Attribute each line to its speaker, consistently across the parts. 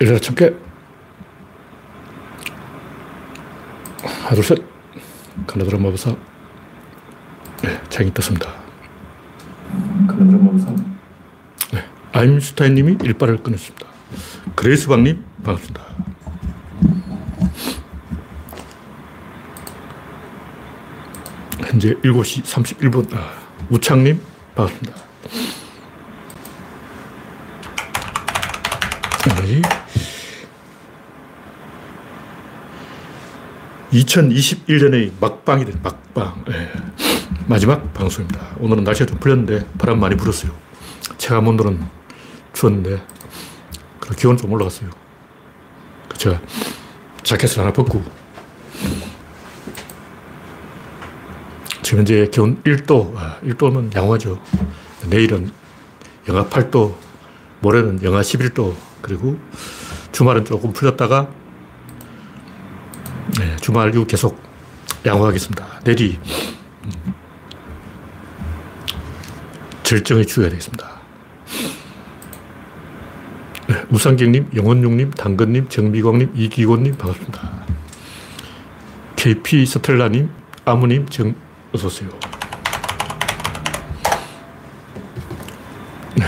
Speaker 1: 일어나 참깨. 하나, 둘, 셋. 칼라드라 마법사. 네, 창이 떴습니다. 칼라드라 마법사. 네, 아임슈타인 님이 일발을 끊었습니다. 그레이스 박님, 반갑습니다. 현재 7시 31분. 아, 우창님, 반갑습니다. 뭐지? 2021년의 막방이래, 막방. 네. 마지막 방송입니다. 오늘은 날씨가 좀 풀렸는데 바람 많이 불었어요. 체감 온도는 추웠는데 기온 좀 올라갔어요. 제가 자켓을 하나 벗고 지금 현재 기온 1도, 1도면 아, 양호하죠. 내일은 영하 8도, 모레는 영하 11도, 그리고 주말은 조금 풀렸다가 네, 주말 이후 계속 양호하겠습니다. 음, 절정의 추위가 되겠습니다. 네, 우상경님, 영원용님, 당근님, 정미광님, 이기곤님 반갑습니다. KP 스텔라님, 아무님, 정, 어서오세요. 네.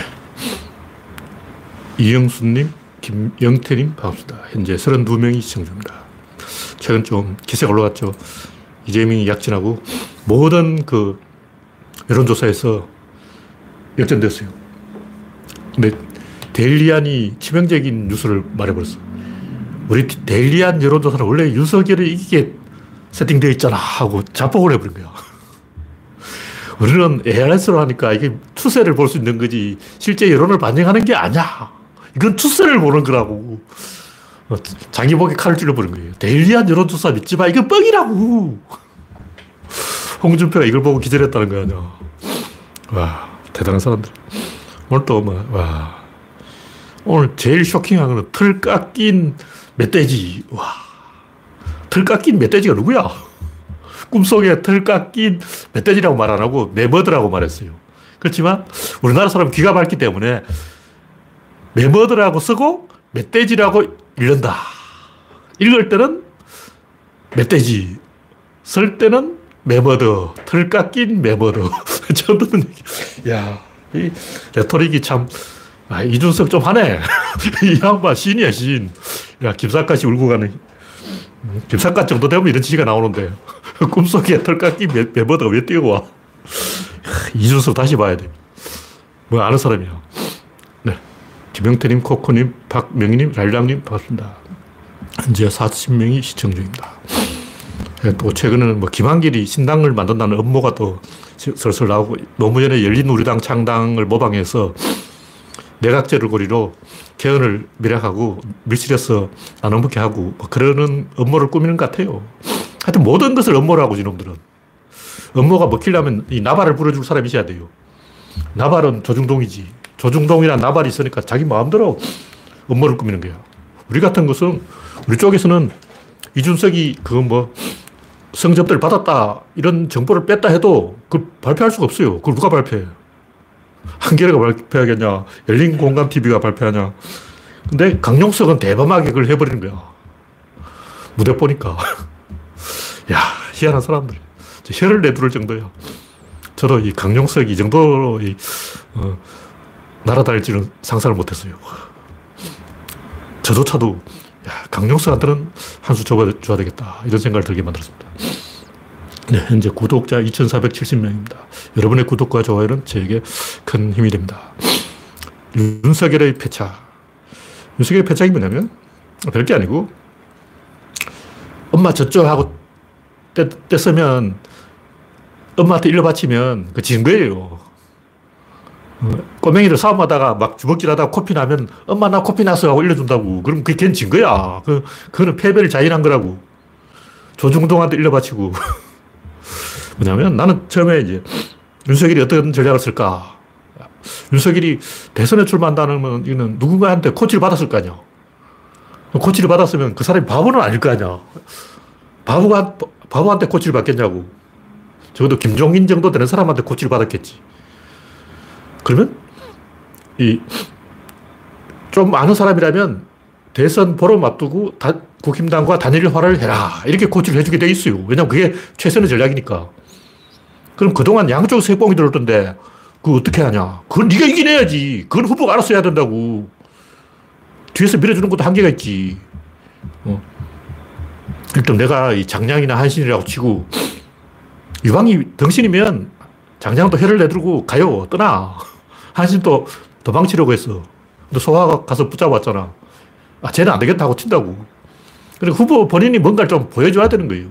Speaker 1: 이영수님, 김영태님 반갑습니다. 현재 32명이 시청 중입니다. 최근 좀 기세가 올라갔죠. 이재명이 약진하고 모든 그 여론조사에서 역전됐어요. 근데 데일리안이 치명적인 뉴스를 말해버렸어. 우리 데일리안 여론조사는 원래 윤석열이 이기게 세팅되어 있잖아 하고 자폭을 해버린 거야. 우리는 ARS로 하니까 이게 추세를 볼 수 있는 거지 실제 여론을 반영하는 게 아니야. 이건 추세를 보는 거라고. 어, 장기복에 칼을 찔러버린 거예요. 데일리안 여론조사 믿지 마. 이건 뻥이라고. 홍준표가 이걸 보고 기절했다는 거 아니야. 와, 대단한 사람들. 오늘 또 뭐, 와. 오늘 제일 쇼킹한 거는 털 깎인 멧돼지. 와. 털 깎인 멧돼지가 누구야? 꿈속에 털 깎인 멧돼지라고 말 안 하고 매머드라고 말했어요. 그렇지만 우리나라 사람 귀가 밝기 때문에 매머드라고 쓰고 멧돼지라고 읽는다. 읽을 때는 멧돼지, 쓸 때는 매머드, 털 깎인 매머드. 처음 듣는 얘기. 야, 이 레토릭이 참, 아, 이준석 좀 하네. 이 양반 신이야, 신. 야, 김사까지 울고 가는. 김사까 정도 되면 이런 지시가 나오는데. 꿈속에 털 깎인 매, 매머드가 왜 뛰어와? 이준석 다시 봐야 돼. 뭐 아는 사람이야. 네. 김영태님, 코코님, 박명희님, 랄랑님 반갑습니다. 현재 40명이 시청 중입니다. 네, 또 최근에는 뭐 김한길이 신당을 만든다는 업무가 또 슬슬 나오고 노무현의 열린우리당 창당을 모방해서 내각제를 고리로 개헌을 미락하고 밀실에서 나눠먹게 하고 뭐 그러는 업무를 꾸미는 것 같아요. 하여튼 모든 것을 업무로 하고 이놈들은. 업무가 먹히려면 이 나발을 불어줄 사람이 있어야 돼요. 나발은 조중동이지. 조중동이란 나발이 있으니까 자기 마음대로 업무를 꾸미는 거야. 우리 같은 것은, 우리 쪽에서는 이준석이 그건 뭐 성접대를 받았다 이런 정보를 뺐다 해도 그 발표할 수가 없어요. 그걸 누가 발표해? 한겨레가 발표하겠냐? 열린 공감 TV가 발표하냐? 근데 강용석은 대범하게 그걸 해버리는 거야. 무대 보니까. 야, 희한한 사람들. 혀를 내두를 정도야. 저도 이 강용석이 이 정도로 이, 어, 날아다닐 줄은 상상을 못 했어요. 저조차도 야, 강용석한테는 한수 줘야 되겠다. 이런 생각을 들게 만들었습니다. 네, 현재 구독자 2,470명입니다. 여러분의 구독과 좋아요는 저에게 큰 힘이 됩니다. 윤석열의 패착. 윤석열의 패착이 뭐냐면, 별게 아니고, 엄마 저쪽 하고 떼, 떼 쓰면, 엄마한테 일러 바치면, 그진 거예요. 어, 꼬맹이를 싸움하다가 막 주먹질 하다가 코피 나면 엄마 나 코피 났어 하고 일러준다고. 그럼 그게 걔는 진 거야. 그, 그거는 패배를 자인한 거라고. 조중동한테 일러 바치고. 뭐냐면 나는 처음에 이제 윤석열이 어떤 전략을 쓸까. 윤석열이 대선에 출마한다는 이는 누군가한테 코치를 받았을 거 아니야. 코치를 받았으면 그 사람이 바보는 아닐 거 아니야. 바보가, 바보한테 코치를 받겠냐고. 적어도 김종인 정도 되는 사람한테 코치를 받았겠지. 그러면 이 좀 아는 사람이라면 대선 보러 맞두고 다, 국힘당과 단일화를 해라. 이렇게 고치를 해주게 돼 있어요. 왜냐면 그게 최선의 전략이니까. 그럼 그동안 양쪽 세봉이 들었던데, 그거 어떻게 하냐. 그건 네가 이겨내야지. 그건 후보가 알아서 해야 된다고. 뒤에서 밀어주는 것도 한계가 있지. 어. 일단 내가 이 장량이나 한신이라고 치고, 유방이 덩신이면 장량도 혀를 내두고 가요. 떠나. 한신도 도망치려고 했어. 근데 소화가 가서 붙잡았잖아. 아, 쟤는 안 되겠다 고 튄다고. 그리고 후보 본인이 뭔가를 좀 보여줘야 되는 거예요.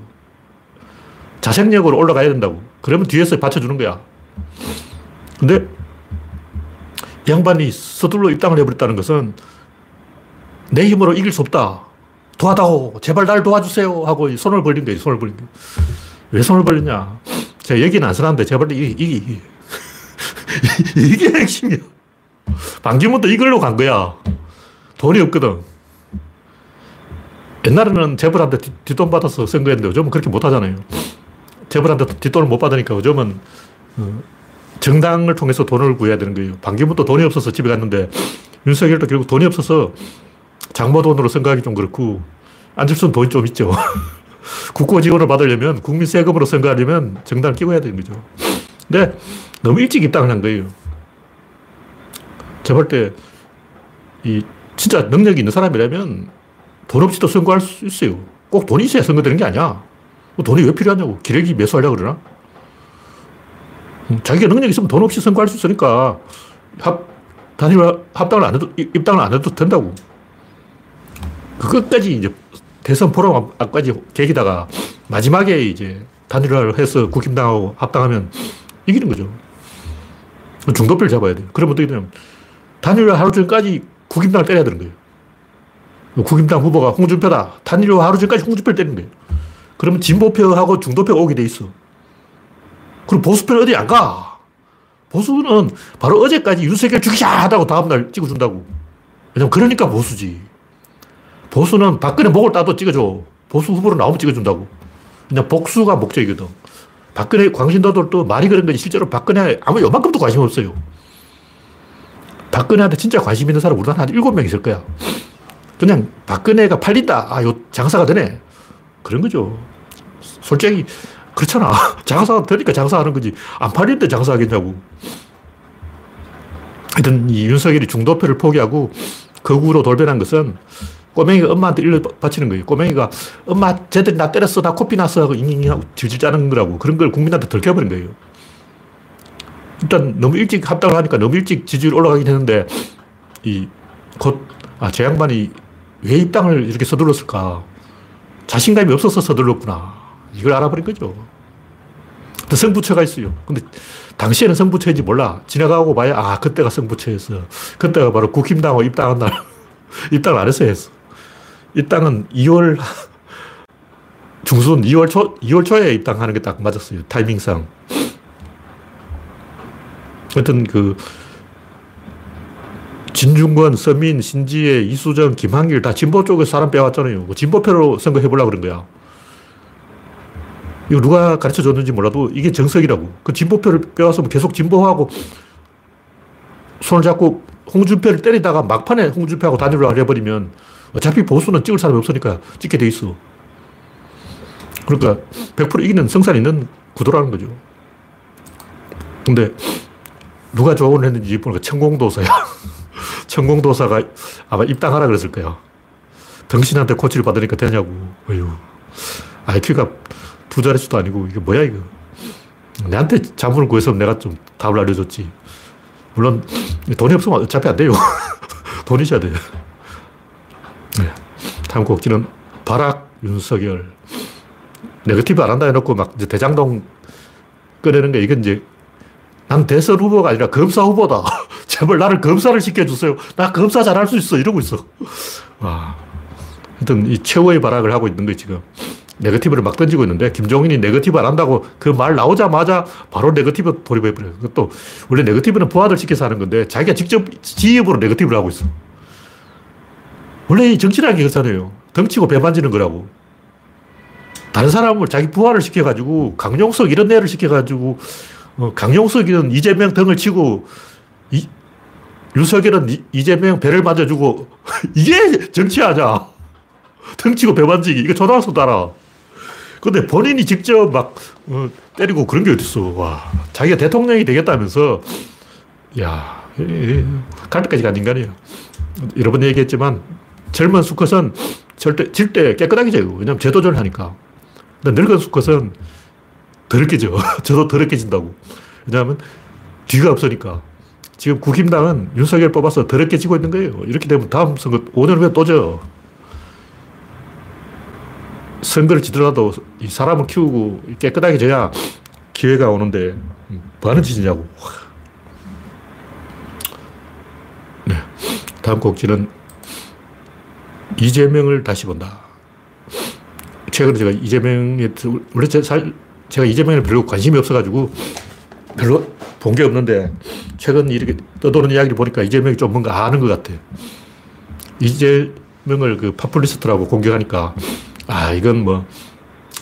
Speaker 1: 자생력으로 올라가야 된다고. 그러면 뒤에서 받쳐주는 거야. 근데 이 양반이 서둘러 입당을 해버렸다는 것은 내 힘으로 이길 수 없다. 도와다오. 제발 날 도와주세요. 하고 손을 벌린 거예요. 손을 벌린 거예요. 왜 손을 벌렸냐. 제가 얘기는 안 쓰는데 제발 이게, 이게, 이게 핵심이야. 방지문도 이걸로 간 거야. 돈이 없거든. 옛날에는 재벌한테 뒷돈 받아서 선거했는데 요즘은 그렇게 못 하잖아요. 재벌한테 뒷돈을 못 받으니까 요즘은 어, 정당을 통해서 돈을 구해야 되는 거예요. 반기문도 돈이 없어서 집에 갔는데 윤석열도 결국 돈이 없어서 장모 돈으로 선거하기 좀 그렇고 안철수는 돈이 좀 있죠. 국고 지원을 받으려면 국민 세금으로 선거하려면 정당을 끼고 해야 되는 거죠. 근데 너무 일찍 입당을 한 거예요. 제가 볼때 이 진짜 능력이 있는 사람이라면 돈 없이도 선거할 수 있어요. 꼭 돈이 있어야 선거되는 게 아니야. 뭐 돈이 왜 필요하냐고. 기레기 매수하려고 그러나? 음, 자기가 능력이 있으면 돈 없이 선거할 수 있으니까 합, 단일화 합당을 안 해도, 입당을 안 해도 된다고. 그것까지 이제 대선 포럼 앞까지 계기다가 마지막에 이제 단일화를 해서 국힘당하고 합당하면 이기는 거죠. 중도표를 잡아야 돼요. 그러면 어떻게 되냐면 단일화 하루 전까지 국힘당을 때려야 되는 거예요. 국힘당 후보가 홍준표다. 단일화 하루 전까지 홍준표를 때리는 거예요. 그러면 진보표하고 중도표가 오게 돼 있어. 그럼 보수표는 어디 안 가? 보수는 바로 어제까지 윤석열 죽이자 하다고 다음날 찍어준다고. 왜냐면 그러니까 보수지. 보수는 박근혜 목을 따도 찍어줘. 보수 후보로 나오면 찍어준다고. 그냥 복수가 목적이거든. 박근혜 광신도들도 말이 그런 거지 실제로 박근혜 아무 요만큼도 관심 없어요. 박근혜한테 진짜 관심 있는 사람 우리나라 한 7명 있을 거야. 그냥 박근혜가 팔린다. 아, 요 장사가 되네. 그런 거죠. 솔직히 그렇잖아. 장사가 되니까 장사하는 거지. 안 팔리는데 장사하겠냐고. 하여튼 이 윤석열이 중도표를 포기하고 거구로 돌변한 것은 꼬맹이가 엄마한테 일러 바치는 거예요. 꼬맹이가 엄마 쟤들이 나 때렸어. 나 코피 났어. 하고 잉잉 하고 질질 짜는 거라고. 그런 걸 국민한테 들켜버린 거예요. 일단 너무 일찍 합당을 하니까 너무 일찍 지지율 올라가긴 했는데 이 곧, 아, 제 양반이 왜 입당을 이렇게 서둘렀을까? 자신감이 없어서 서둘렀구나. 이걸 알아버린 거죠. 성부처가 있어요. 근데 당시에는 성부처인지 몰라. 지나가고 봐야, 아, 그때가 성부처였어. 그때가 바로 국힘당하고 입당한 날. 입당을 안 했어야 했어. 입당은 2월 중순, 2월 초, 2월 초에 입당하는 게 딱 맞았어요. 타이밍상. 하여튼 그, 진중권, 서민, 신지혜, 이수정, 김한길 다 진보 쪽에서 사람 빼왔잖아요. 뭐 진보표로 선거해 보려고 그런 거야. 이거 누가 가르쳐 줬는지 몰라도 이게 정석이라고. 그 진보표를 빼와서 뭐 계속 진보하고 손을 잡고 홍준표를 때리다가 막판에 홍준표하고 단일화를 해버리면 어차피 보수는 찍을 사람이 없으니까 찍게 돼 있어. 그러니까 100% 이기는 성산 있는 구도라는 거죠. 근데 누가 조언을 했는지 보니까 천공도사야. 천공도사가 아마 입당하라 그랬을 거야. 당신한테 코치를 받으니까 되냐고. 어휴. IQ가 두 자릿수도 아니고 이게 뭐야 이거. 내한테 자문을 구해서 내가 좀 답을 알려줬지. 물론 돈이 없으면 어차피 안 돼요. 돈 있어야 돼요. 네. 다음 꼭지는 발악 윤석열. 네거티브 안 한다 해놓고 막 이제 대장동 꺼내는 게 이건 이제 난 대선 후보가 아니라 검사 후보다. 제발 나를 검사를 시켜주세요. 나 검사 잘할 수 있어. 이러고 있어. 와. 하여튼 이 최후의 발악을 하고 있는 거예요, 지금. 네거티브를 막 던지고 있는데, 김종인이 네거티브 안 한다고 그 말 나오자마자 바로 네거티브 돌입해버려요. 그것도, 원래 네거티브는 부하들 시켜서 하는 건데, 자기가 직접 지 입으로 네거티브를 하고 있어. 원래 이 정치라는 게 그렇잖아요. 덩치고 배 만지는 거라고. 다른 사람을 자기 부하를 시켜가지고, 강용석 이런 애를 시켜가지고, 어, 강용석이든 이재명 등을 치고, 이, 윤석열은 이재명 배를 만져주고 이게 정치하냐. 덩치고 배 만지기. 이거 초등학생도 알아. 근데 본인이 직접 막 어, 때리고 그런 게 어딨어. 와. 자기가 대통령이 되겠다면서 야, 갈 때까지 간 인간이에요. 여러 번 얘기했지만 젊은 수컷은 절대 질 때 깨끗하게 져요. 왜냐면 제도전을 하니까. 근데 늙은 수컷은 더럽게 져. 저도 더럽게 진다고. 왜냐하면 뒤가 없으니까. 지금 국힘당은 윤석열 뽑아서 더럽게 지고 있는 거예요. 이렇게 되면 다음 선거 5년 후에 또 져. 선거를 지더라도 이 사람을 키우고 깨끗하게 져야 기회가 오는데 뭐 하는 짓이냐고. 네. 다음 곡지는 이재명을 다시 본다. 최근에 제가 이재명에, 원래 제, 제가 이재명에 별로 관심이 없어가지고 별로 본 게 없는데 최근 이렇게 떠도는 이야기를 보니까 이재명이 좀 뭔가 아는 것 같아. 이재명을 그 파퓰리스트라고 공격하니까 아, 이건 뭐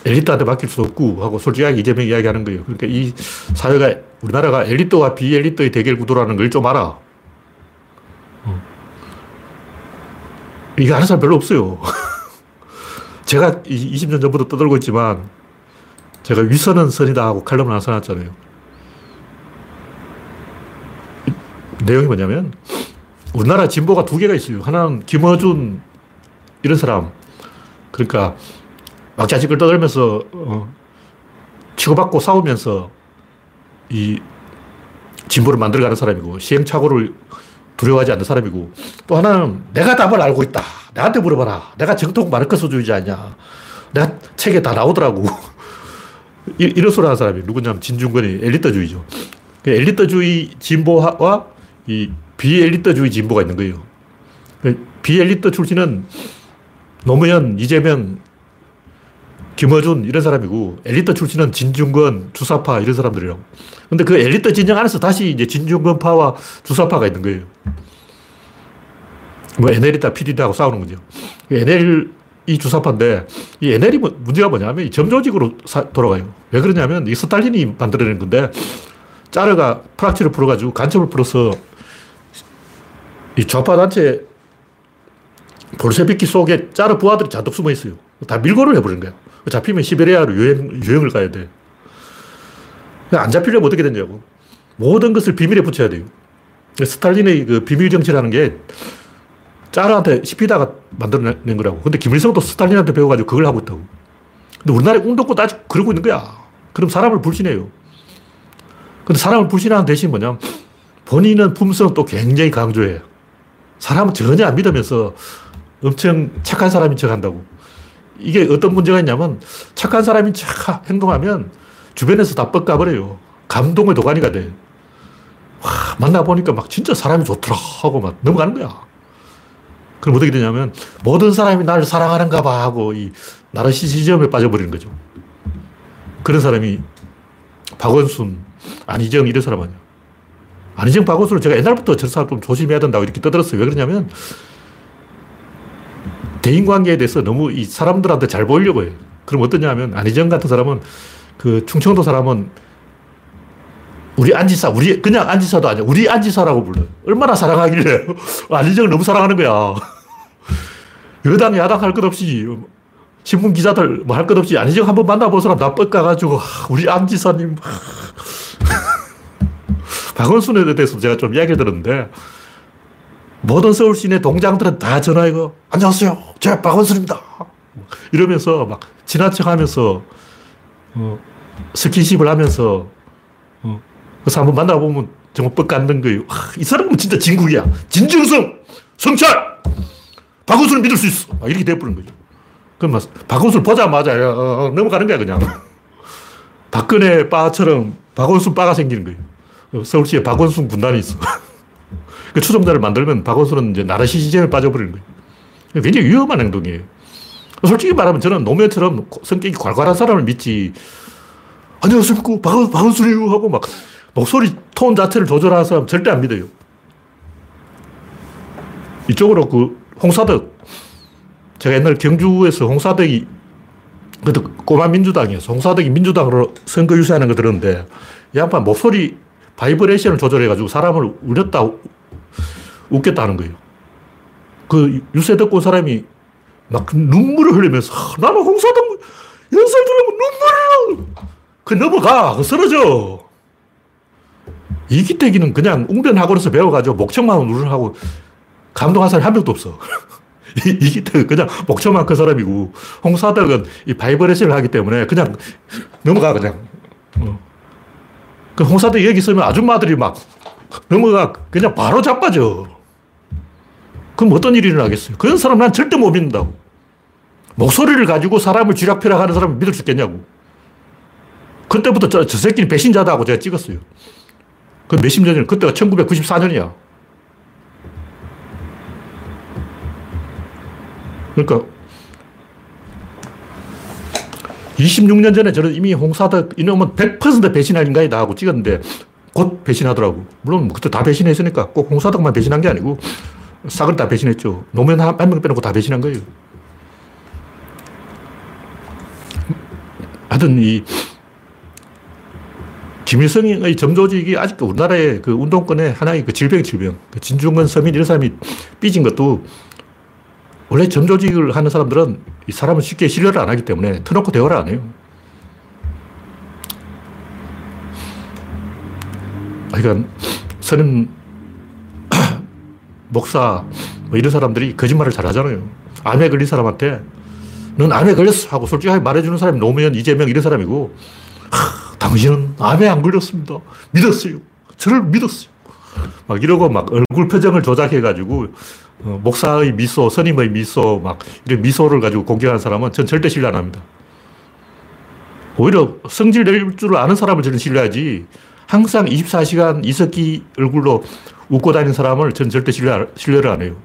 Speaker 1: 엘리트한테 맡길 수 없고 하고 솔직하게 이재명 이야기 하는 거예요. 그러니까 이 사회가 우리나라가 엘리트와 비엘리트의 대결 구도라는 걸 좀 알아. 이거 아는 사람 별로 없어요. 제가 20년 전부터 떠들고 있지만 제가 위선은 선이다 하고 칼럼을 하나 써놨잖아요. 내용이 뭐냐면 우리나라 진보가 두 개가 있어요. 하나는 김어준 이런 사람. 그러니까 막 자식을 떠들면서 어, 치고받고 싸우면서 이 진보를 만들어가는 사람이고 시행착오를 두려워하지 않는 사람이고 또 하나는 내가 답을 알고 있다. 나한테 물어봐라. 내가 정통 마르크스주의자냐. 내가 책에 다 나오더라고. 이런 소리 하는 사람이 누구냐면 진중권이 엘리트주의죠. 그 엘리트주의 진보와 이 비엘리트주의 진보가 있는 거예요. 그 비엘리트 출신은 노무현, 이재명, 김어준 이런 사람이고 엘리트 출신은 진중권, 주사파 이런 사람들이라고. 근데 그 엘리트 진영 안에서 다시 이제 진중권파와 주사파가 있는 거예요. 뭐 NL이다, PD다고 싸우는 거죠. NL 이 주사파인데 이 NL이 뭐 문제가 뭐냐면 점조직으로 사, 돌아가요. 왜 그러냐면 이 스탈린이 만들어낸 건데 짜르가 프락치를 풀어가지고 간첩을 풀어서 이 좌파 단체 볼셰비키 속에 짜르 부하들이 잔뜩 숨어 있어요. 다 밀고를 해버린 거야. 잡히면 시베리아로 유행, 유행을 가야 돼. 안 잡히려면 어떻게 되냐고. 모든 것을 비밀에 붙여야 돼요. 스탈린의 그 비밀 정치라는 게 짜르한테 시피다가 만들어낸 거라고. 근데 김일성도 스탈린한테 배워가지고 그걸 하고 있다고. 근데 우리나라에 운동권 아직 그러고 있는 거야. 그럼 사람을 불신해요. 근데 사람을 불신하는 대신 뭐냐면 본인은 품성은 또 굉장히 강조해. 사람은 전혀 안 믿으면서 엄청 착한 사람인 척 한다고. 이게 어떤 문제가 있냐면 착한 사람인 척 행동하면 주변에서 다 뻑가버려요. 감동의 도가니가 돼. 와, 만나보니까 막 진짜 사람이 좋더라 하고 막 넘어가는 거야. 그럼 어떻게 되냐면 모든 사람이 나를 사랑하는가 봐 하고 이 나르시시즘에 빠져버리는 거죠. 그런 사람이 박원순, 안희정 이런 사람 아니야. 안희정, 박원순을 제가 옛날부터 저 사람 좀 조심해야 된다고 이렇게 떠들었어요. 왜 그러냐면 대인 관계에 대해서 너무 이 사람들한테 잘 보이려고 해요. 그럼 어떠냐면 안희정 같은 사람은 그 충청도 사람은 우리 안지사, 우리 그냥 안지사도 아니야. 우리 안지사라고 불러. 얼마나 사랑하길래 안희정을 너무 사랑하는 거야. 여당 야당 할 것 없이 신문 기자들 뭐 할 것 없이 안희정 한번 만나본 사람 다 뻑가가지고 우리 안지사님 박원순에 대해서 제가 좀 이야기 들었는데 모든 서울 시내 동장들은 다 전화이고, 안녕하세요. 제가 박원순입니다. 이러면서 막 지나쳐 가면서, 어, 스킨십을 하면서, 어, 그래서 한번 만나보면 정말 뻑 갖는 거예요. 아, 이 사람은 진짜 진국이야. 진중성! 성찰! 박원순을 믿을 수 있어. 이렇게 돼버린 거죠. 그럼 막, 박원순 보자마자 어, 어, 넘어가는 거야, 그냥. 박근혜 바처럼 박원순 바가 생기는 거예요. 서울시에 박원순 군단이 있어. 그 추종자를 만들면 박원순은 이제 나르시시즘에 빠져버리는 거예요. 굉장히 위험한 행동이에요. 솔직히 말하면 저는 노무현처럼 성격이 괄괄한 사람을 믿지. 안녕하십니까. 박, 박원순이요. 하고 막 목소리 톤 자체를 조절하는 사람 절대 안 믿어요. 이쪽으로 그 홍사덕. 제가 옛날 경주에서 홍사덕이 그때 꼬마 민주당이었어. 홍사덕이 민주당으로 선거 유세하는 거 들었는데 이 양반 목소리 바이브레이션을 조절해가지고 사람을 울렸다 웃겼다는 거예요. 그 유세 듣고 온 사람이 막 눈물을 흘리면서 나는 홍사덕 연설 들으면 눈물을 그 넘어가 그 쓰러져 이기태기는 그냥 웅변학원에서 배워가지고 목청만 누르하고 감동한 사람이 한 명도 없어 이기태는 그냥 목청만 그 사람이고 홍사덕은 이 바이브레이션을 하기 때문에 그냥 넘어가 그냥 어. 그 홍사덕 얘기 쓰면 아줌마들이 막 넘어가 그냥 바로 자빠져 그럼 어떤 일이 일어나겠어요 그런 사람 난 절대 못 믿는다고 목소리를 가지고 사람을 쥐락펴락 하는 사람을 믿을 수 있겠냐고. 그때부터 저, 저 새끼는 배신자다 고 제가 찍었어요. 그 몇십 년 전, 그때가 1994년이야. 그러니까 26년 전에 저는 이미 홍사덕 이놈은 100% 배신할 인간이다 하고 찍었는데 곧 배신하더라고. 물론 뭐 그때 다 배신했으니까 꼭 홍사덕만 배신한 게 아니고 싹을 다 배신했죠. 노무현 한 명 빼놓고 다 배신한 거예요. 하여튼 이 김일성의 점조직이 아직도 우리나라의 그 운동권의 하나의 그 질병, 질병. 그 진중권, 서민 이런 사람이 삐진 것도 원래 점조직을 하는 사람들은 이 사람을 쉽게 신뢰를 안 하기 때문에 터놓고 대화를 안 해요. 그러니까 선임 목사 뭐 이런 사람들이 거짓말을 잘 하잖아요. 암에 걸린 사람한테 넌 암에 걸렸어 하고 솔직하게 말해주는 사람이 노무현, 이재명 이런 사람이고 하, 당신은 암에 안 걸렸습니다. 믿었어요. 저를 믿었어요. 막 이러고 막 얼굴 표정을 조작해가지고 어, 목사의 미소, 선임의 미소, 막 이런 미소를 가지고 공격하는 사람은 전 절대 신뢰 안 합니다. 오히려 성질 낼 줄 아는 사람을 저는 신뢰하지 항상 24시간 이석기 얼굴로 웃고 다니는 사람을 전 절대 신뢰, 신뢰를 안 해요.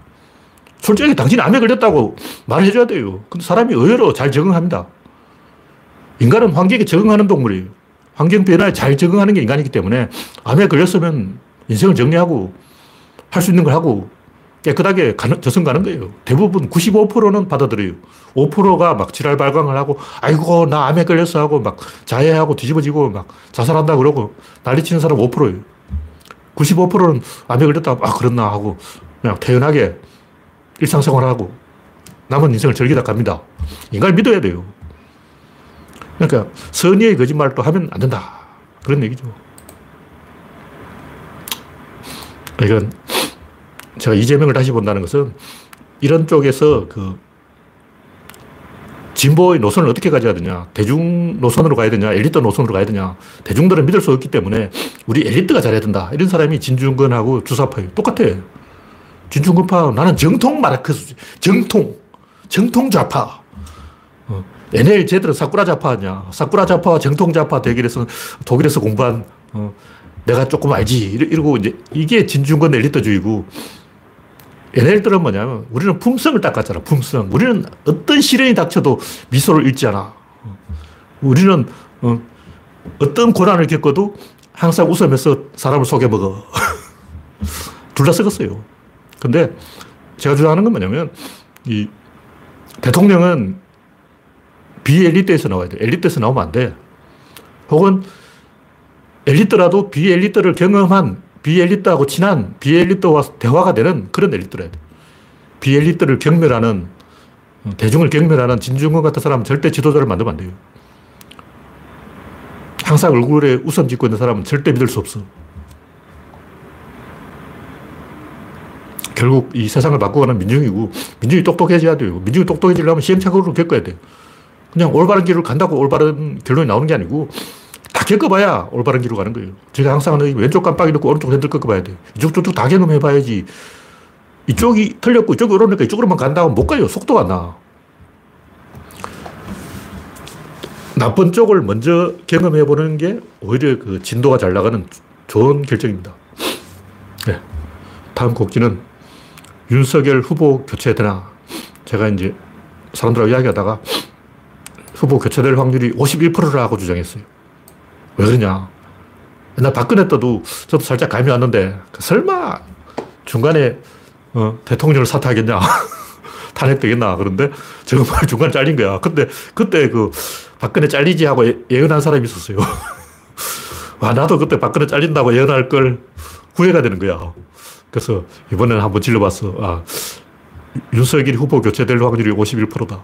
Speaker 1: 솔직히 당신이 암에 걸렸다고 말해줘야 돼요. 근데 사람이 의외로 잘 적응합니다. 인간은 환경에 적응하는 동물이에요. 환경 변화에 잘 적응하는 게 인간이기 때문에 암에 걸렸으면 인생을 정리하고 할 수 있는 걸 하고 깨끗하게 가는, 저승 가는 거예요. 대부분 95%는 받아들여요. 5%가 막 지랄 발광을 하고, 아이고, 나 암에 걸렸어 하고 막 자해하고 뒤집어지고 막 자살한다 그러고 난리 치는 사람 5%예요. 95%는 암에 걸렸다, 아, 그렇나 하고 그냥 태연하게 일상생활하고 남은 인생을 즐기다 갑니다. 인간을 믿어야 돼요. 그러니까 선의의 거짓말을 또 하면 안 된다. 그런 얘기죠. 이건 제가 이재명을 다시 본다는 것은 이런 쪽에서 그 진보의 노선을 어떻게 가져야 되냐. 대중 노선으로 가야 되냐. 엘리트 노선으로 가야 되냐. 대중들은 믿을 수 없기 때문에 우리 엘리트가 잘해야 된다. 이런 사람이 진중권하고 주사파예요. 똑같아요. 진중권파, 나는 정통 마르크스, 정통, 정통 좌파. 어. NL 제대로 사쿠라 좌파냐. 사쿠라 좌파와 정통 좌파 대결에서 독일에서 공부한, 어, 내가 조금 알지. 이러고 이제 이게 진중권 엘리트주의고, NL들은 뭐냐면 우리는 품성을 닦았잖아. 품성. 우리는 어떤 시련이 닥쳐도 미소를 잃지 않아. 우리는 어, 어떤 고난을 겪어도 항상 웃으면서 사람을 속여먹어. 둘 다 썩었어요. 근데 제가 주장하는 건 뭐냐면 이 대통령은 비엘리트에서 나와야 돼. 엘리트에서 나오면 안 돼. 혹은 엘리트라도 비엘리트를 경험한 비엘리트하고 친한 비엘리트와 대화가 되는 그런 엘리트라 돼. 비엘리트를 경멸하는 대중을 경멸하는 진중권 같은 사람은 절대 지도자를 만들면 안 돼요. 항상 얼굴에 웃음 짓고 있는 사람은 절대 믿을 수 없어. 결국 이 세상을 바꾸가는 민중이고 민중이 똑똑해져야 돼요. 민중이 똑똑해지려면 시행착오를 겪어야 돼요. 그냥 올바른 길을 간다고 올바른 결론이 나오는 게 아니고 다 겪어봐야 올바른 길로 가는 거예요. 제가 항상 하는 왼쪽 깜빡이 넣고 오른쪽 핸들 꺾어봐야 돼. 이쪽 저쪽 다 경험해봐야지. 이쪽이 틀렸고 이쪽이 오르니까 이쪽으로만 간다고 못 가요. 속도가 안 나. 나쁜 쪽을 먼저 경험해보는 게 오히려 그 진도가 잘 나가는 좋은 결정입니다. 네. 다음 곡지는 윤석열 후보 교체되나? 제가 이제 사람들하고 이야기하다가 후보 교체될 확률이 51%라고 주장했어요. 왜 그러냐? 옛날 박근혜 때도 저도 살짝 감이 왔는데 설마 중간에 어, 대통령을 사퇴하겠냐? 탄핵되겠나? 그런데 정말 중간에 잘린 거야. 근데 그때 그 박근혜 잘리지 하고 예, 예언한 사람이 있었어요. 와, 나도 그때 박근혜 잘린다고 예언할 걸 후회가 되는 거야. 그래서 이번에는 한번 질러봤어. 아, 윤석열이 후보 교체될 확률이 51%다.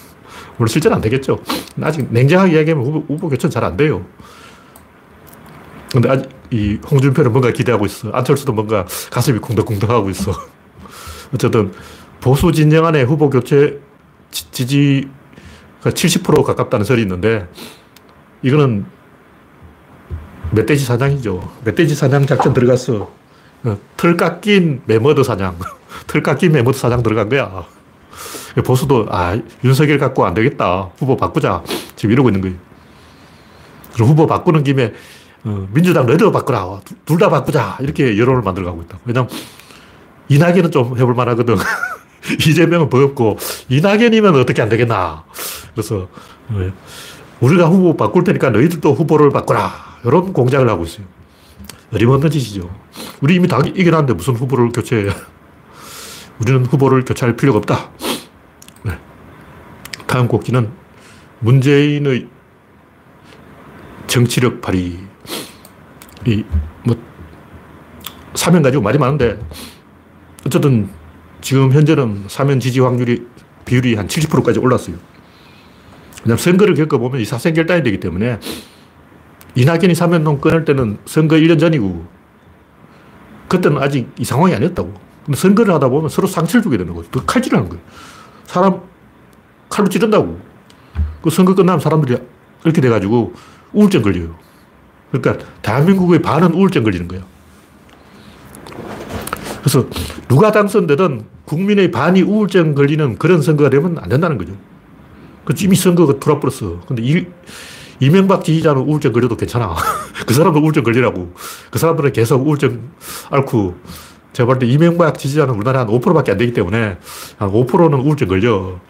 Speaker 1: 물론 실제는 안 되겠죠. 아직 냉정하게 이야기하면 후보, 후보 교체는 잘 안 돼요. 근데 아직 이 홍준표는 뭔가 기대하고 있어. 안철수도 뭔가 가슴이 쿵덕쿵덕하고 있어. 어쨌든 보수 진영 안에 후보 교체 지지가 70% 가깝다는 설이 있는데 이거는 멧돼지 사냥이죠. 멧돼지 사냥 작전 들어갔어. 어, 털 깎인 매머드 사냥. 털 깎인 매머드 사냥 들어간 거야. 보수도, 아, 윤석열 갖고 안 되겠다. 후보 바꾸자. 지금 이러고 있는 거예요. 그리고 후보 바꾸는 김에, 어, 민주당 너희도 바꾸라. 둘 다 바꾸자. 이렇게 여론을 만들어 가고 있다. 왜냐면, 이낙연은 좀 해볼 만하거든. 이재명은 버겁고, 이낙연이면 어떻게 안 되겠나. 그래서, 어, 우리가 후보 바꿀 테니까 너희들도 후보를 바꾸라. 이런 공작을 하고 있어요. 어림없는 짓이죠. 우리 이미 다 이겨놨는데 무슨 후보를 교체해. 우리는 후보를 교체할 필요가 없다. 네. 다음 곡기는 문재인의 정치력 발휘. 이, 뭐, 사면 가지고 말이 많은데, 어쨌든 지금 현재는 사면 지지 확률이, 비율이 한 70%까지 올랐어요. 왜냐면 선거를 겪어보면 이 사생결단이 되기 때문에 이낙연이 사면론 끊을 때는 선거 1년 전이고, 그때는 아직 이 상황이 아니었다고. 근데 선거를 하다 보면 서로 상처를 주게 되는 거죠. 더 칼질을 하는 거예요. 사람 칼로 찌른다고. 그 선거 끝나면 사람들이 이렇게 돼가지고 우울증 걸려요. 그러니까 대한민국의 반은 우울증 걸리는 거예요. 그래서 누가 당선되든 국민의 반이 우울증 걸리는 그런 선거가 되면 안 된다는 거죠. 그 이미 선거가 돌아버렸어. 근데 이, 이명박 지지자는 우울증 걸려도 괜찮아. 그 사람도 우울증 걸리라고. 그 사람들은 계속 우울증 앓고. 제가 볼 때 이명박 지지자는 우리나라 한 5%밖에 안 되기 때문에 한 5%는 우울증 걸려.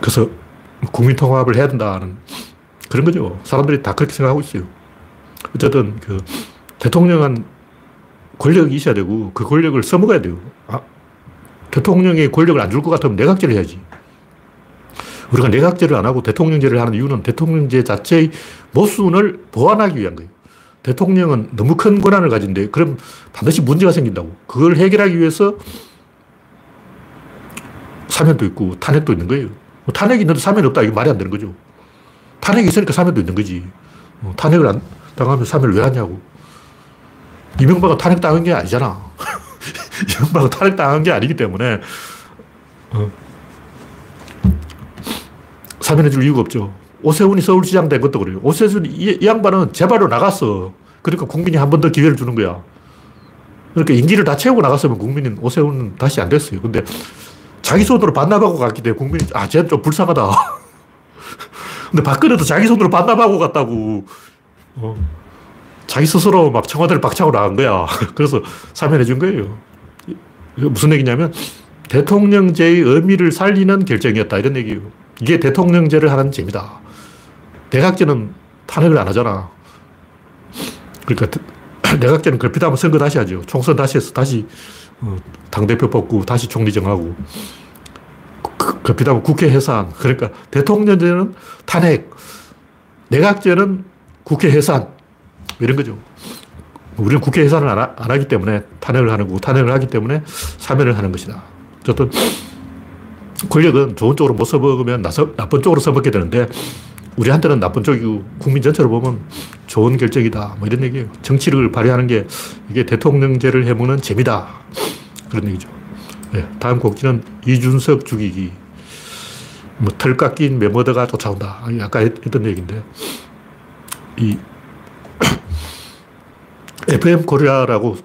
Speaker 1: 그래서 국민 통합을 해야 된다는 그런 거죠. 사람들이 다 그렇게 생각하고 있어요. 어쨌든 그 대통령은 권력이 있어야 되고 그 권력을 써먹어야 돼요. 아, 대통령이 권력을 안 줄 것 같으면 내각제를 해야지. 우리가 내각제를 안 하고 대통령제를 하는 이유는 대통령제 자체의 모순을 보완하기 위한 거예요. 대통령은 너무 큰 권한을 가진데 그럼 반드시 문제가 생긴다고. 그걸 해결하기 위해서 사면도 있고 탄핵도 있는 거예요. 뭐 탄핵이 있는데 사면이 없다. 이게 말이 안 되는 거죠. 탄핵이 있으니까 사면도 있는 거지. 뭐 탄핵을 안 당하면 사면을 왜 하냐고. 이명박은 탄핵 당한 게 아니잖아. 이명박은 탄핵 당한 게 아니기 때문에 어. 사면해 줄 이유가 없죠. 오세훈이 서울시장 된 것도 그래요. 오세훈 이, 이 양반은 재발로 나갔어. 그러니까 국민이 한 번 더 기회를 주는 거야. 그러니까 임기를 다 채우고 나갔으면 국민은 오세훈은 다시 안 됐어요. 근데 자기 손으로 반납하고 갔기 때문에 국민이, 아, 쟤는 좀 불쌍하다. 근데 박근혜도 자기 손으로 반납하고 갔다고. 어. 자기 스스로 막 청와대를 박차고 나간 거야. 그래서 사면해 준 거예요. 무슨 얘기냐면 대통령제의 의미를 살리는 결정이었다. 이런 얘기예요. 이게 대통령제를 하는 재미다. 내각제는 탄핵을 안 하잖아. 그러니까 내각제는 걸핏하면 선거 다시 하죠. 총선 다시 해서 다시 어, 당대표 뽑고 다시 총리 정하고 걸핏하면 국회 해산. 그러니까 대통령제는 탄핵, 내각제는 국회 해산 이런 거죠. 우리는 국회 해산을 안, 하, 기 때문에 탄핵을 하는 거고 탄핵을 하기 때문에 사면을 하는 것이다. 어쨌든 권력은 좋은 쪽으로 못 써먹으면 나쁜 쪽으로 써먹게 되는데 우리한테는 나쁜 쪽이고 국민 전체로 보면 좋은 결정이다. 뭐 이런 얘기예요. 정치를 발휘하는 게 이게 대통령제를 해먹는 재미다. 그런 얘기죠. 네, 다음 꼭지는 이준석 죽이기. 뭐 털 깎인 멧돼지가 쫓아온다. 아까 했던 얘기인데 이 FM 코리아라고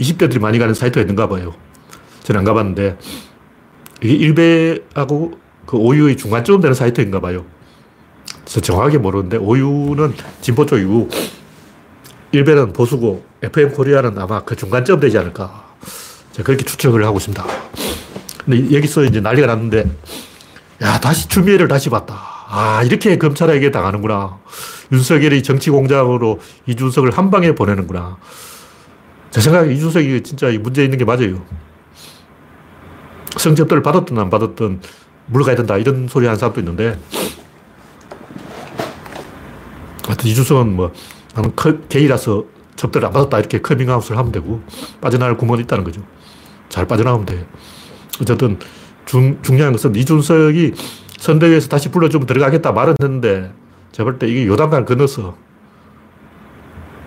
Speaker 1: 20대들이 많이 가는 사이트가 있는가 봐요. 저는 안 가봤는데 이게 일베하고 그 오유의 중간쯤 되는 사이트인가 봐요. 그래서 정확하게 모르는데 오유는 진보 쪽이고 일베는 보수고 FM 코리아는 아마 그 중간쯤 되지 않을까. 제가 그렇게 추측을 하고 있습니다. 근데 여기서 이제 난리가 났는데 야, 다시 추미애를 다시 봤다. 아, 이렇게 검찰에게 당하는구나. 윤석열이 정치 공작으로 이준석을 한 방에 보내는구나. 제 생각에 이준석이 진짜 문제 있는 게 맞아요. 성적들을 받았든 안 받았든 물러가야 된다. 이런 소리 하는 사람도 있는데. 하여튼 이준석은 뭐, 나는 게이라서 접대를 안 받았다. 이렇게 커밍아웃을 하면 되고, 빠져나갈 구멍이 있다는 거죠. 잘 빠져나가면 돼. 어쨌든, 중, 중요한 것은 이준석이 선대위에서 다시 불러주면 들어가겠다 말은 했는데, 제가 볼 때 이게 요단강 건너서,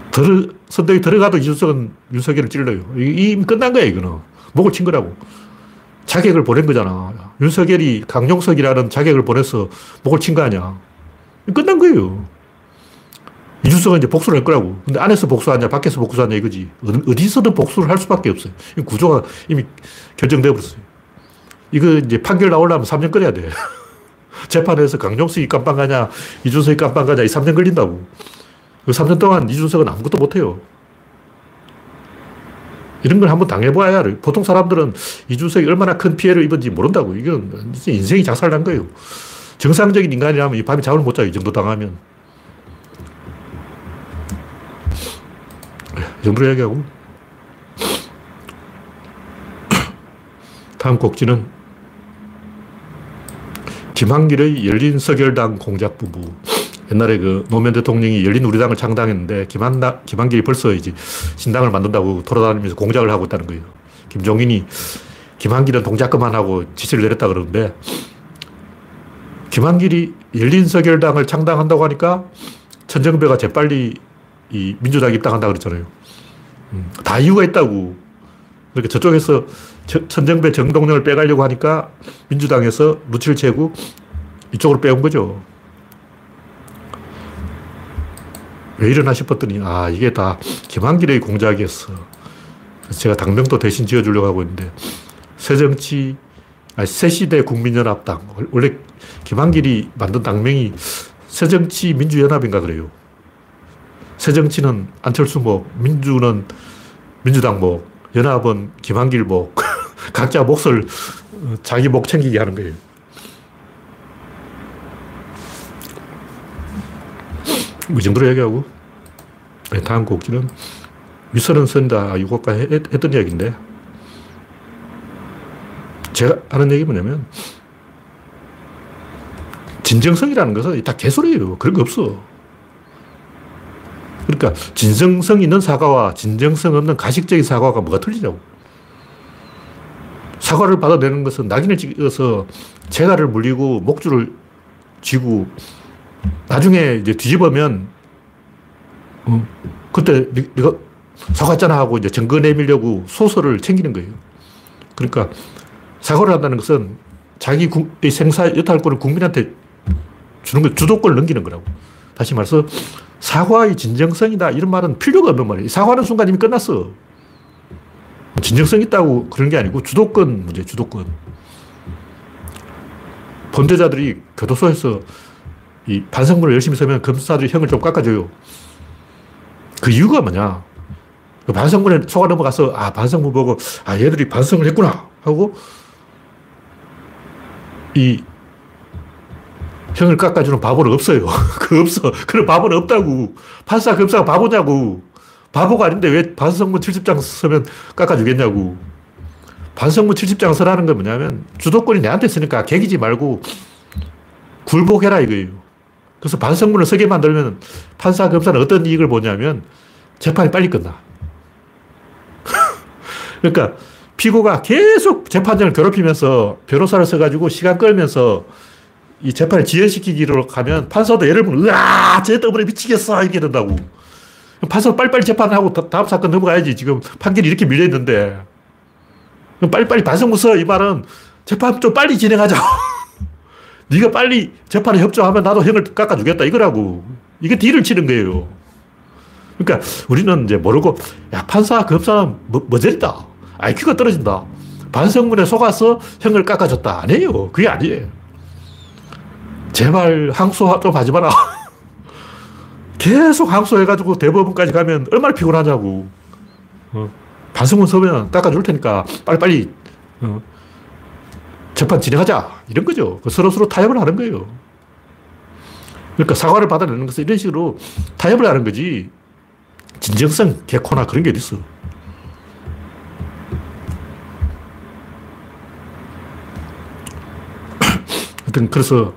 Speaker 1: 들, 선대위 들어가도 이준석은 윤석열을 찔러요. 이미 끝난 거야, 이거는. 목을 친 거라고. 자객을 보낸 거잖아. 윤석열이 강용석이라는 자객을 보내서 목을 친 거 아니야. 끝난 거예요. 이준석은 이제 복수를 할 거라고. 근데 안에서 복수하냐, 밖에서 복수하냐 이거지. 어디서든 복수를 할 수밖에 없어요. 구조가 이미 결정되어 버렸어요. 이거 이제 판결 나오려면 3년 끌어야 돼. 재판에서 강용석이 깜빵 가냐, 이준석이 깜빵 가냐, 이 3년 걸린다고. 그 3년 동안 이준석은 아무것도 못해요. 이런 걸 한번 당해봐야. 보통 사람들은 이준석이 얼마나 큰 피해를 입은지 모른다고. 이건 인생이 작살난 거예요. 정상적인 인간이라면 이 밤에 잠을 못 자요. 이 정도 당하면. 이 정도로 이야기하고. 다음 곡지는 김한길의 열린 서결당 공작 부부. 옛날에 그 노무현 대통령이 열린 우리당을 창당했는데 김한, 김한길이 벌써 이제 신당을 만든다고 돌아다니면서 공작을 하고 있다는 거예요. 김종인이 김한길은 동작 그만하고 지시를 내렸다 그러는데 김한길이 열린 서결당을 창당한다고 하니까 천정배가 재빨리 이 민주당 입당한다 그랬잖아요. 음, 다 이유가 있다고. 그러니까 저쪽에서 천정배 정동영을 빼가려고 하니까 민주당에서 눈치를 채고 이쪽으로 빼온 거죠. 왜 이러나 싶었더니, 아, 이게 다 김한길의 공작이었어. 제가 당명도 대신 지어주려고 하고 있는데, 새정치, 아니, 새시대 국민연합당. 원래 김한길이 만든 당명이 새정치 민주연합인가 그래요. 새정치는 안철수 목, 민주는 민주당 목, 연합은 김한길 목. 각자 몫을 자기 목 챙기게 하는 거예요. 이 정도로 얘기하고, 네, 다음 곡지는 위선은 쓴다. 이거까 했던 이야기인데, 제가 하는 얘기 뭐냐면, 진정성이라는 것은 다 개소리예요. 그런 거 없어. 그러니까, 진정성 있는 사과와 진정성 없는 가식적인 사과가 뭐가 틀리냐고. 사과를 받아내는 것은 낙인을 찍어서 재갈을 물리고 목줄을 쥐고 나중에 이제 뒤집으면, 어, 그때 네가 사과했잖아 하고 이제 증거 내밀려고 소설을 챙기는 거예요. 그러니까 사과를 한다는 것은 자기 생사 여탈권을 국민한테 주는 거, 주도권을 넘기는 거라고. 다시 말해서 사과의 진정성이다. 이런 말은 필요가 없는 말이에요. 사과하는 순간 이미 끝났어. 진정성 있다고 그런 게 아니고 주도권 문제, 주도권. 범죄자들이 교도소에서 이 반성문을 열심히 쓰면 검사들이 형을 좀 깎아줘요. 그 이유가 뭐냐? 그 반성문에 속아 넘어가서, 아, 반성문 보고, 아, 얘들이 반성을 했구나. 하고, 이, 형을 깎아주는 바보는 없어요. 그 없어. 그런 바보는 없다고. 판사, 검사가 바보냐고. 바보가 아닌데 왜 반성문 70장 쓰면 깎아주겠냐고. 반성문 70장 쓰라는 건 뭐냐면, 주도권이 내한테 쓰니까 개기지 말고 굴복해라 이거예요. 그래서 반성문을 쓰게 만들면 판사, 검사는 어떤 이익을 보냐면 재판이 빨리 끝나. 그러니까 피고가 계속 재판장을 괴롭히면서 변호사를 써가지고 시간 끌면서 이 재판을 지연시키기로 가면 판사도 예를 들면, 으아, 쟤 때문에 미치겠어. 이렇게 된다고. 판사 빨리빨리 재판하고 다음 사건 넘어가야지. 지금 판결이 이렇게 밀려있는데. 빨리빨리 반성문 써. 이 말은 재판 좀 빨리 진행하자. 네가 빨리 재판에 협조하면 나도 형을 깎아주겠다 이거라고. 이게 딜을 치는 거예요. 그러니까 우리는 이제 모르고 야 판사 검사는 뭐, 머저리다. IQ가 떨어진다. 반성문에 속아서 형을 깎아줬다. 아니에요. 그게 아니에요. 제발 항소 좀 하지 마라. 계속 항소해가지고 대법원까지 가면 얼마나 피곤하냐고. 어. 반성문 서면 깎아줄 테니까 빨리빨리 어. 재판 진행하자. 이런 거죠. 그 서로서로 타협을 하는 거예요. 그러니까 사과를 받아내는 것은 이런 식으로 타협을 하는 거지. 진정성, 개코나 그런 게 어딨어. 하여튼, 그래서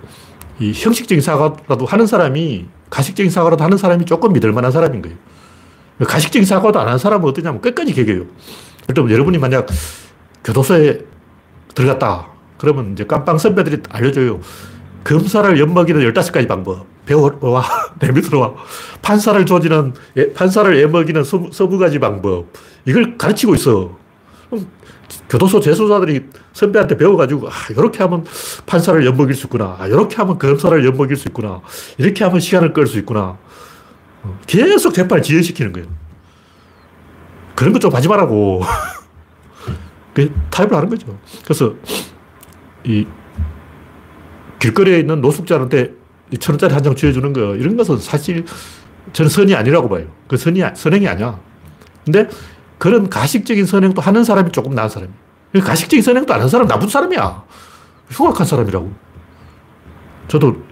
Speaker 1: 이 형식적인 사과라도 하는 사람이, 가식적인 사과라도 하는 사람이 조금 믿을 만한 사람인 거예요. 가식적인 사고도 안한 사람은 어떠냐면 끝까지 개겨요. 일단 여러분이 만약 교도소에 들어갔다. 그러면 이제 깜빵 선배들이 알려줘요. 검사를 엿먹이는 15가지 방법. 배워와. 내 밑으로 와. 판사를 조지는, 예, 판사를 애먹이는 20가지 방법. 이걸 가르치고 있어. 교도소 재소자들이 선배한테 배워가지고, 아, 이렇게 하면 판사를 엿먹일 수 있구나. 아, 이렇게 하면 검사를 엿먹일 수 있구나. 이렇게 하면 시간을 끌 수 있구나. 어, 계속 재판을 지연시키는 거예요. 그런 거 좀 하지 말라고. 타협을 하는 거죠. 그래서 이 길거리에 있는 노숙자한테 천 원짜리 한 장 쥐어주는 거 이런 것은 사실 저는 선이 아니라고 봐요. 그 선이 선행이 아니야. 근데 그런 가식적인 선행도 하는 사람이 조금 나은 사람이야. 가식적인 선행도 안 하는 사람 나쁜 사람이야. 흉악한 사람이라고. 저도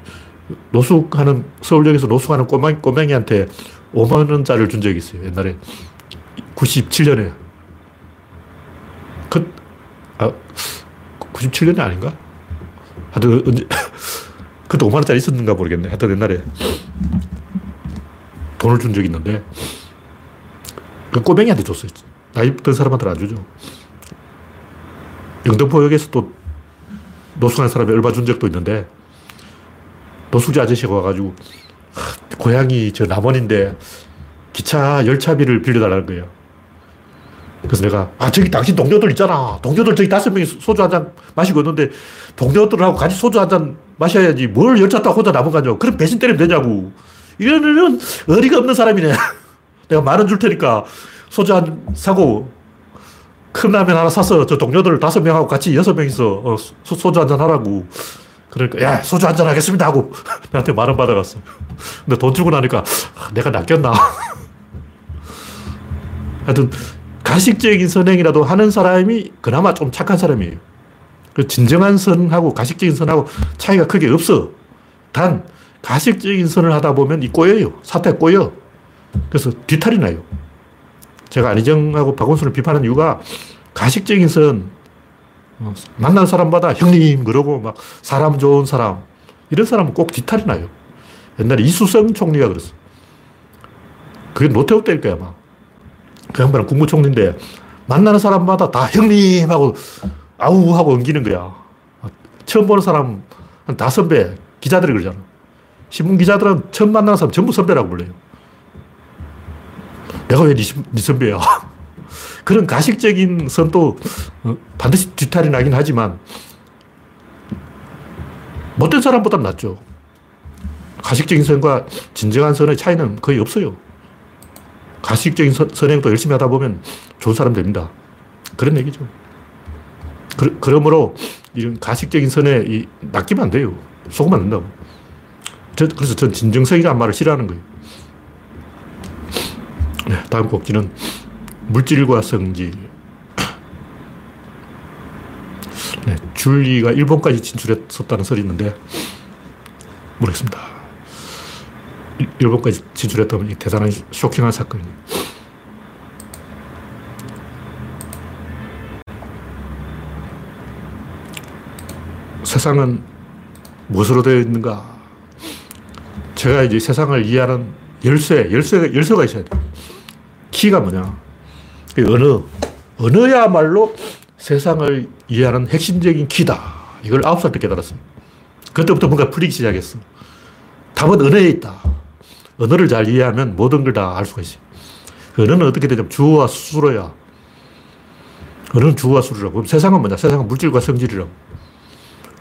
Speaker 1: 노숙하는 서울역에서 노숙하는 꼬맹이, 꼬맹이한테 5만 원짜리를 준 적이 있어요. 옛날에 97년에. 그, 아, 97년이 아닌가? 하여튼, 언제, 그때 5만원짜리 있었는가 모르겠네. 하여튼 옛날에 돈을 준 적이 있는데, 그 꼬맹이한테 줬어요. 나이 든 사람한테는 안 주죠. 영등포역에서 또 노숙한 사람이 얼마 준 적도 있는데, 노숙자 아저씨가 와가지고, 고향이 저 남원인데, 기차 열차비를 빌려달라는 거예요. 그래서 내가, 아, 저기 당신 동료들 있잖아. 동료들 저기 다섯 명이 소주 한 잔 마시고 있는데, 동료들하고 같이 소주 한 잔 마셔야지. 뭘 열차 타고 혼자 남은 가냐. 그럼 배신 때리면 되냐고. 이러는 어리가 없는 사람이네. 내가 만 원 줄 테니까 소주 한 사고, 큰 라면 하나 사서 저 동료들 다섯 명하고 같이 여섯 명이서 어, 소, 주 한 잔 하라고. 그러니까, 야, 소주 한 잔 하겠습니다 하고 나한테 만 원 받아갔어. 근데 돈 주고 나니까 아, 내가 낚였나. 하여튼, 가식적인 선행이라도 하는 사람이 그나마 좀 착한 사람이에요. 그 진정한 선하고 가식적인 선하고 차이가 크게 없어. 단, 가식적인 선을 하다 보면 이 꼬여요. 사태 꼬여. 그래서 뒤탈이 나요. 제가 안희정하고 박원순을 비판하는 이유가 가식적인 선, 어, 만난 사람마다 형님 그러고 막 사람 좋은 사람 이런 사람은 꼭 뒤탈이 나요. 옛날에 이수성 총리가 그랬어. 그게 노태우 때일 거야 아마. 그 양반은 국무총리인데 만나는 사람마다 다 형님 하고 아우 하고 엉기는 거야. 처음 보는 사람 다 선배, 기자들이 그러잖아. 신문 기자들은 처음 만나는 사람 전부 선배라고 불러요. 내가 왜 네, 네 선배야? 그런 가식적인 선도 어, 반드시 뒤탈이 나긴 하지만 못된 사람보다 낫죠. 가식적인 선과 진정한 선의 차이는 거의 없어요. 가식적인 선, 선행도 열심히 하다 보면 좋은 사람 됩니다. 그런 얘기죠. 그, 그러므로 이런 가식적인 선에 이, 낚이면 안 돼요. 속으면 안 된다고. 저, 그래서 전 진정성이라는 말을 싫어하는 거예요. 네, 다음 곡지는 물질과 성질. 네, 줄리가 일본까지 진출했었다는 설이 있는데, 모르겠습니다. 일본까지 진출했다면 대단한 쇼킹한 사건이에요. 세상은 무엇으로 되어 있는가? 제가 이제 세상을 이해하는 열쇠, 열쇠가, 열쇠가 있어야 돼요. 키가 뭐냐? 그 언어. 언어야말로 세상을 이해하는 핵심적인 키다. 이걸 아홉 살 때 깨달았습니다. 그때부터 뭔가 풀리기 시작했어. 답은 언어에 있다. 언어를 잘 이해하면 모든 걸 다 알 수가 있어요. 그 언어는 어떻게 되냐면 주어와 수로야. 언어는 주어와 수로라고. 그럼 세상은 뭐냐? 세상은 물질과 성질이라고.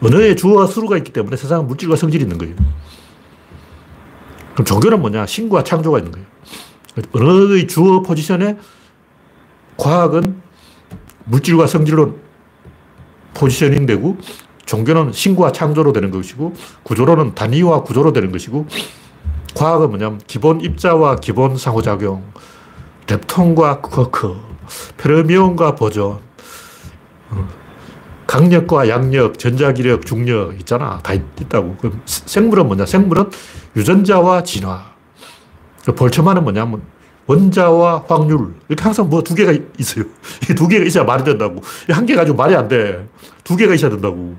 Speaker 1: 언어에 주어와 수로가 있기 때문에 세상은 물질과 성질이 있는 거예요. 그럼 종교는 뭐냐? 신과 창조가 있는 거예요. 언어의 주어 포지션에 과학은 물질과 성질로 포지셔닝 되고 종교는 신과 창조로 되는 것이고 구조로는 단위와 구조로 되는 것이고 과학은 뭐냐면 기본 입자와 기본 상호작용, 렙톤과 쿼크, 페르미온과 보존, 어, 강력과 양력, 전자기력, 중력 있잖아. 다 있다고. 그럼 생물은 뭐냐? 생물은 유전자와 진화. 그 볼츠만은 뭐냐면 원자와 확률. 이렇게 항상 뭐 두 개가 있어요. 이 두 개가 있어야 말이 된다고. 한 개 가지고 말이 안 돼. 두 개가 있어야 된다고.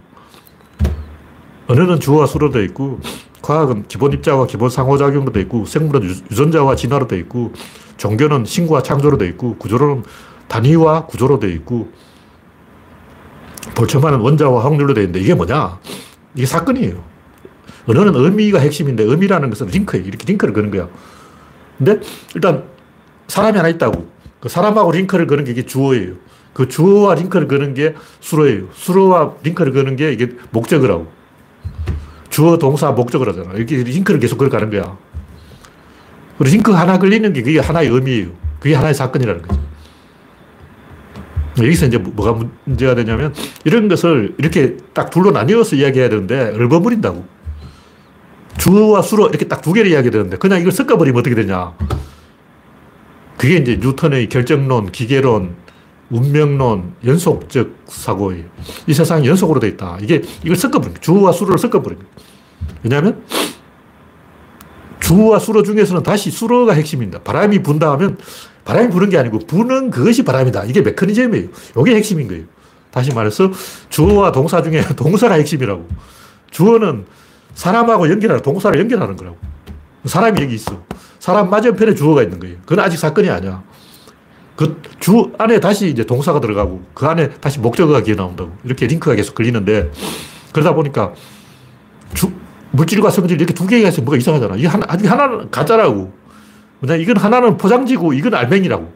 Speaker 1: 언어는 주어와 수로 되어 있고, 과학은 기본 입자와 기본 상호작용으로 되어 있고, 생물은 유전자와 진화로 되어 있고, 종교는 신과 창조로 되어 있고 구조로는 단위와 구조로 되어 있고 볼츠만은 원자와 확률로 되어 있는데 이게 뭐냐? 이게 사건이에요. 언어는 의미가 핵심인데 의미라는 것은 링크예요. 이렇게 링크를 거는 거야. 근데 일단 사람이 하나 있다고. 그 사람하고 링크를 거는 게 이게 주어예요. 그 주어와 링크를 거는 게 수로예요. 수로와 링크를 거는 게 이게 목적어라고. 주어, 동사, 목적을 하잖아. 이렇게 링크를 계속 걸어가는 거야. 그리고 링크 하나 걸리는 게 그게 하나의 의미예요. 그게 하나의 사건이라는 거죠. 여기서 이제 뭐가 문제가 되냐면 이런 것을 이렇게 딱 둘로 나뉘어서 이야기해야 되는데 얼버무린다고. 주어와 수로 이렇게 딱 두 개를 이야기해야 되는데 그냥 이걸 섞어버리면 어떻게 되냐. 그게 이제 뉴턴의 결정론, 기계론, 운명론, 연속적 사고예요. 이 세상이 연속으로 돼 있다. 이게 이걸 섞어버린 주어와 수로를 섞어버린 거예요. 왜냐하면 주어와 수로 중에서는 다시 수로가 핵심입니다. 바람이 분다 하면 바람이 부는 게 아니고 부는 그것이 바람이다. 이게 메커니즘이에요. 이게 핵심인 거예요. 다시 말해서 주어와 동사 중에 동사가 핵심이라고. 주어는 사람하고 연결하는 동사를 연결하는 거라고. 사람이 여기 있어. 사람 맞은편에 주어가 있는 거예요. 그건 아직 사건이 아니야. 그 주 안에 다시 이제 동사가 들어가고 그 안에 다시 목적어가 기어 나온다고. 이렇게 링크가 계속 걸리는데 그러다 보니까 주, 물질과 성질 이렇게 두 개가 있으면 뭐가 이상하잖아. 이 하나, 하나는 가짜라고. 왜냐 이건 하나는 포장지고 이건 알맹이라고.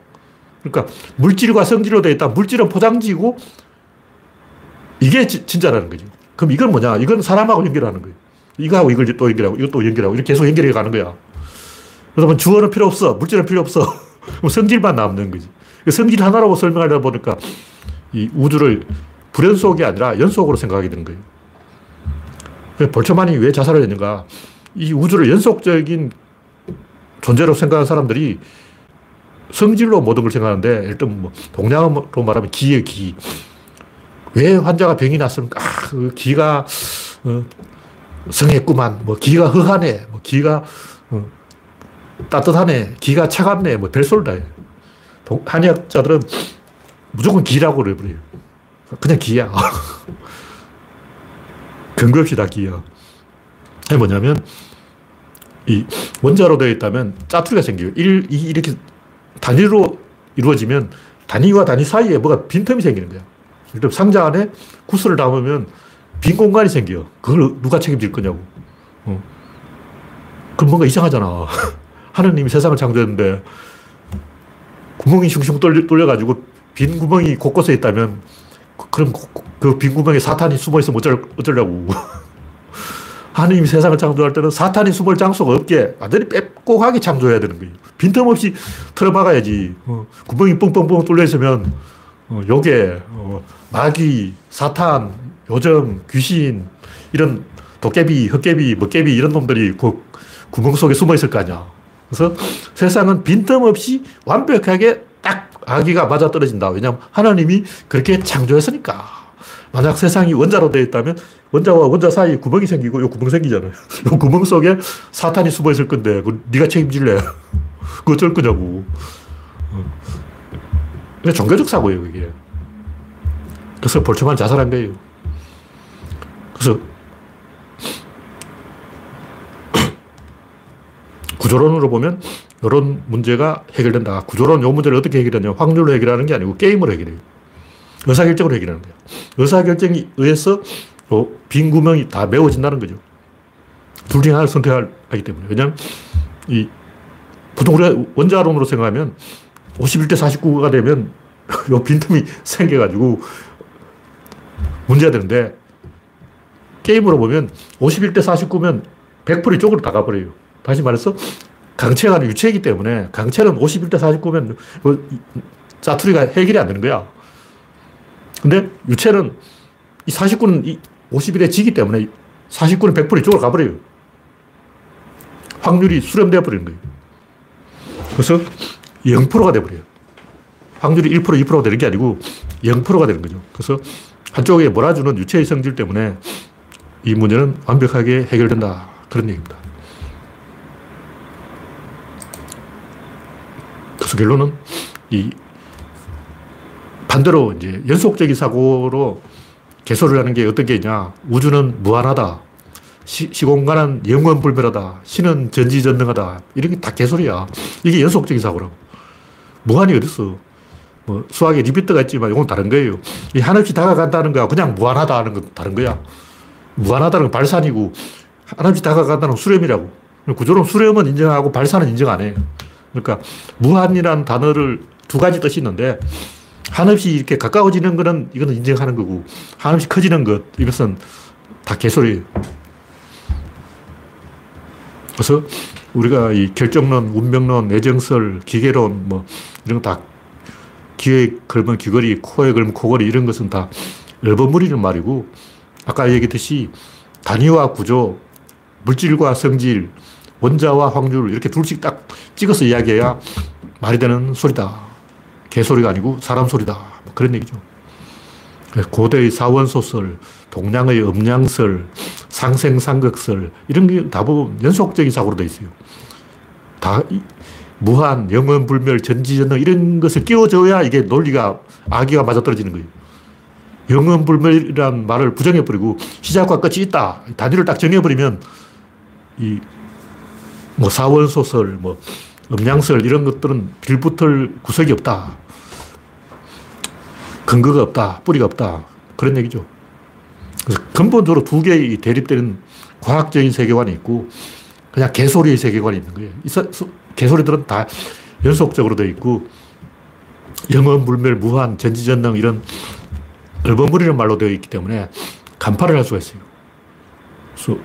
Speaker 1: 그러니까 물질과 성질로 되어 있다. 물질은 포장지고 이게 지, 진짜라는 거죠. 그럼 이건 뭐냐? 이건 사람하고 연결하는 거예요. 이거 하고 이걸 또 연결하고 이것도 연결하고 이렇게 계속 연결해 가는 거야. 그러면 주어는 필요 없어. 물질은 필요 없어. 성질만 남는 거지. 그 성질 하나라고 설명하다 보니까 이 우주를 불연속이 아니라 연속으로 생각하게 되는 거예요. 볼츠만이 왜 자살을 했는가? 이 우주를 연속적인 존재로 생각하는 사람들이 성질로 모든 걸 생각하는데, 일단 뭐, 동양어로 말하면 기예 기. 왜 환자가 병이 났습니까? 아, 그 기가, 어, 성했구만. 뭐, 기가 허하네. 뭐, 기가, 어, 따뜻하네. 기가 차갑네. 뭐, 별소리 다 해. 한의학자들은 무조건 기라고 그래버려요. 그냥 기야. 근거 없이 다 기야. 그게 뭐냐면, 이 원자로 되어 있다면 짜투리가 생겨요. 1, 2 이렇게 단위로 이루어지면 단위와 단위 사이에 뭐가 빈틈이 생기는 거야. 예를 상자 안에 구슬을 담으면 빈 공간이 생겨. 그걸 누가 책임질 거냐고. 어. 그럼 뭔가 이상하잖아. 하느님이 세상을 창조했는데 구멍이 슝슝 뚫려, 뚫려가지고 빈 구멍이 곳곳에 있다면 그럼 그빈 구멍에 사탄이 숨어 있으면 어쩔, 어쩌려고. 하느님이 세상을 창조할 때는 사탄이 숨을 장소가 없게 완전히 빼곡하게 창조해야 되는 거예요. 빈틈없이 틀어막아야지. 어, 구멍이 뻥뻥뻥 뚫려 있으면 어, 요게 어, 마귀, 사탄, 요정, 귀신 이런 도깨비, 헛개비, 먹개비 이런 놈들이 그 구멍 속에 숨어 있을 거 아니야. 그래서 세상은 빈틈없이 완벽하게 딱 아기가 맞아 떨어진다. 왜냐하면 하나님이 그렇게 창조했으니까. 만약 세상이 원자로 되어 있다면 원자와 원자 사이에 구멍이 생기고 요 구멍 생기잖아요. 요 구멍 속에 사탄이 숨어 있을 건데 그 네가 책임질래? 그 어쩔 거냐고. 그게 종교적 사고예요, 그게. 그래서 볼츠만 자살한 거예요. 그래서 구조론으로 보면 이런 문제가 해결된다. 구조론 요 문제를 어떻게 해결하냐 확률로 해결하는 게 아니고 게임으로 해결해요. 의사결정으로 해결하는 거예요. 의사결정에 의해서 빈 구멍이 다 메워진다는 거죠. 둘 중에 하나를 선택하기 때문에. 왜냐하면 이 보통 우리가 원자론으로 생각하면 51대 49가 되면 요 빈틈이 생겨가지고 문제가 되는데 게임으로 보면 51대 49면 100% 이쪽으로 다 가버려요. 다시 말해서 강체가 유체이기 때문에 강체는 51대 49면 짜투리가 해결이 안 되는 거야. 근데 유체는 이 49는 이 51에 지기 때문에 49는 100% 이쪽으로 가버려요. 확률이 수렴되어 버리는 거예요. 그래서 0%가 돼버려요. 확률이 1%, 2%가 되는 게 아니고 0%가 되는 거죠. 그래서 한쪽에 몰아주는 유체의 성질 때문에 이 문제는 완벽하게 해결된다. 그런 얘기입니다. 그래서 결론은 이 반대로 이제 연속적인 사고로 개소를 하는 게 어떤 게 있냐. 우주는 무한하다. 시, 시공간은 영원불멸하다. 신은 전지전능하다. 이런 게 다 개소리야. 이게 연속적인 사고라고. 무한이 어딨어. 뭐 수학에 리미트가 있지만 이건 다른 거예요. 이 한없이 다가간다는 거야 그냥 무한하다 하는 건 다른 거야. 무한하다는 건 발산이고 한없이 다가간다는 건 수렴이라고. 구조론 수렴은 인정하고 발산은 인정 안 해요. 그러니까 무한이라는 단어를 두 가지 뜻이 있는데 한없이 이렇게 가까워지는 거는 이거는 인정하는 거고 한없이 커지는 것 이것은 다 개소리예요. 그래서 우리가 이 결정론, 운명론, 내정설, 기계론 뭐 이런 거 다 귀에 걸면 귀걸이, 코에 걸면 코걸이 이런 것은 다 얼버무리는 말이고 아까 얘기했듯이 단위와 구조, 물질과 성질, 원자와 확률 이렇게 둘씩 딱 찍어서 이야기해야 말이 되는 소리다. 개소리가 아니고 사람 소리다. 뭐 그런 얘기죠. 고대의 사원소설, 동양의 음양설, 상생상극설 이런 게 다 보면 연속적인 사고로 되어 있어요. 다 무한, 영원, 불멸, 전지전능 이런 것을 끼워줘야 이게 논리가 아기가 맞아떨어지는 거예요. 영원, 불멸이란 말을 부정해버리고 시작과 끝이 있다. 단위를 딱 정해버리면 이 뭐 사원소설, 뭐 음양설 이런 것들은 빌붙을 구석이 없다. 근거가 없다. 뿌리가 없다. 그런 얘기죠. 그래서 근본적으로 두 개의 대립되는 과학적인 세계관이 있고 그냥 개소리의 세계관이 있는 거예요. 개소리들은 다 연속적으로 되어 있고 영원, 불멸, 무한, 전지전능 이런 얼버무리는 말로 되어 있기 때문에 간파를 할 수가 있어요. 그래서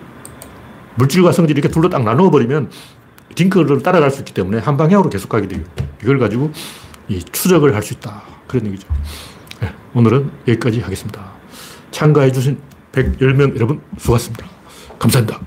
Speaker 1: 물질과 성질 이렇게 둘로 딱 나누어버리면 딩크를 따라갈 수 있기 때문에 한 방향으로 계속 가게 돼요. 이걸 가지고 이 추적을 할 수 있다. 그런 얘기죠. 네, 오늘은 여기까지 하겠습니다. 참가해주신 110명 여러분 수고하셨습니다. 감사합니다.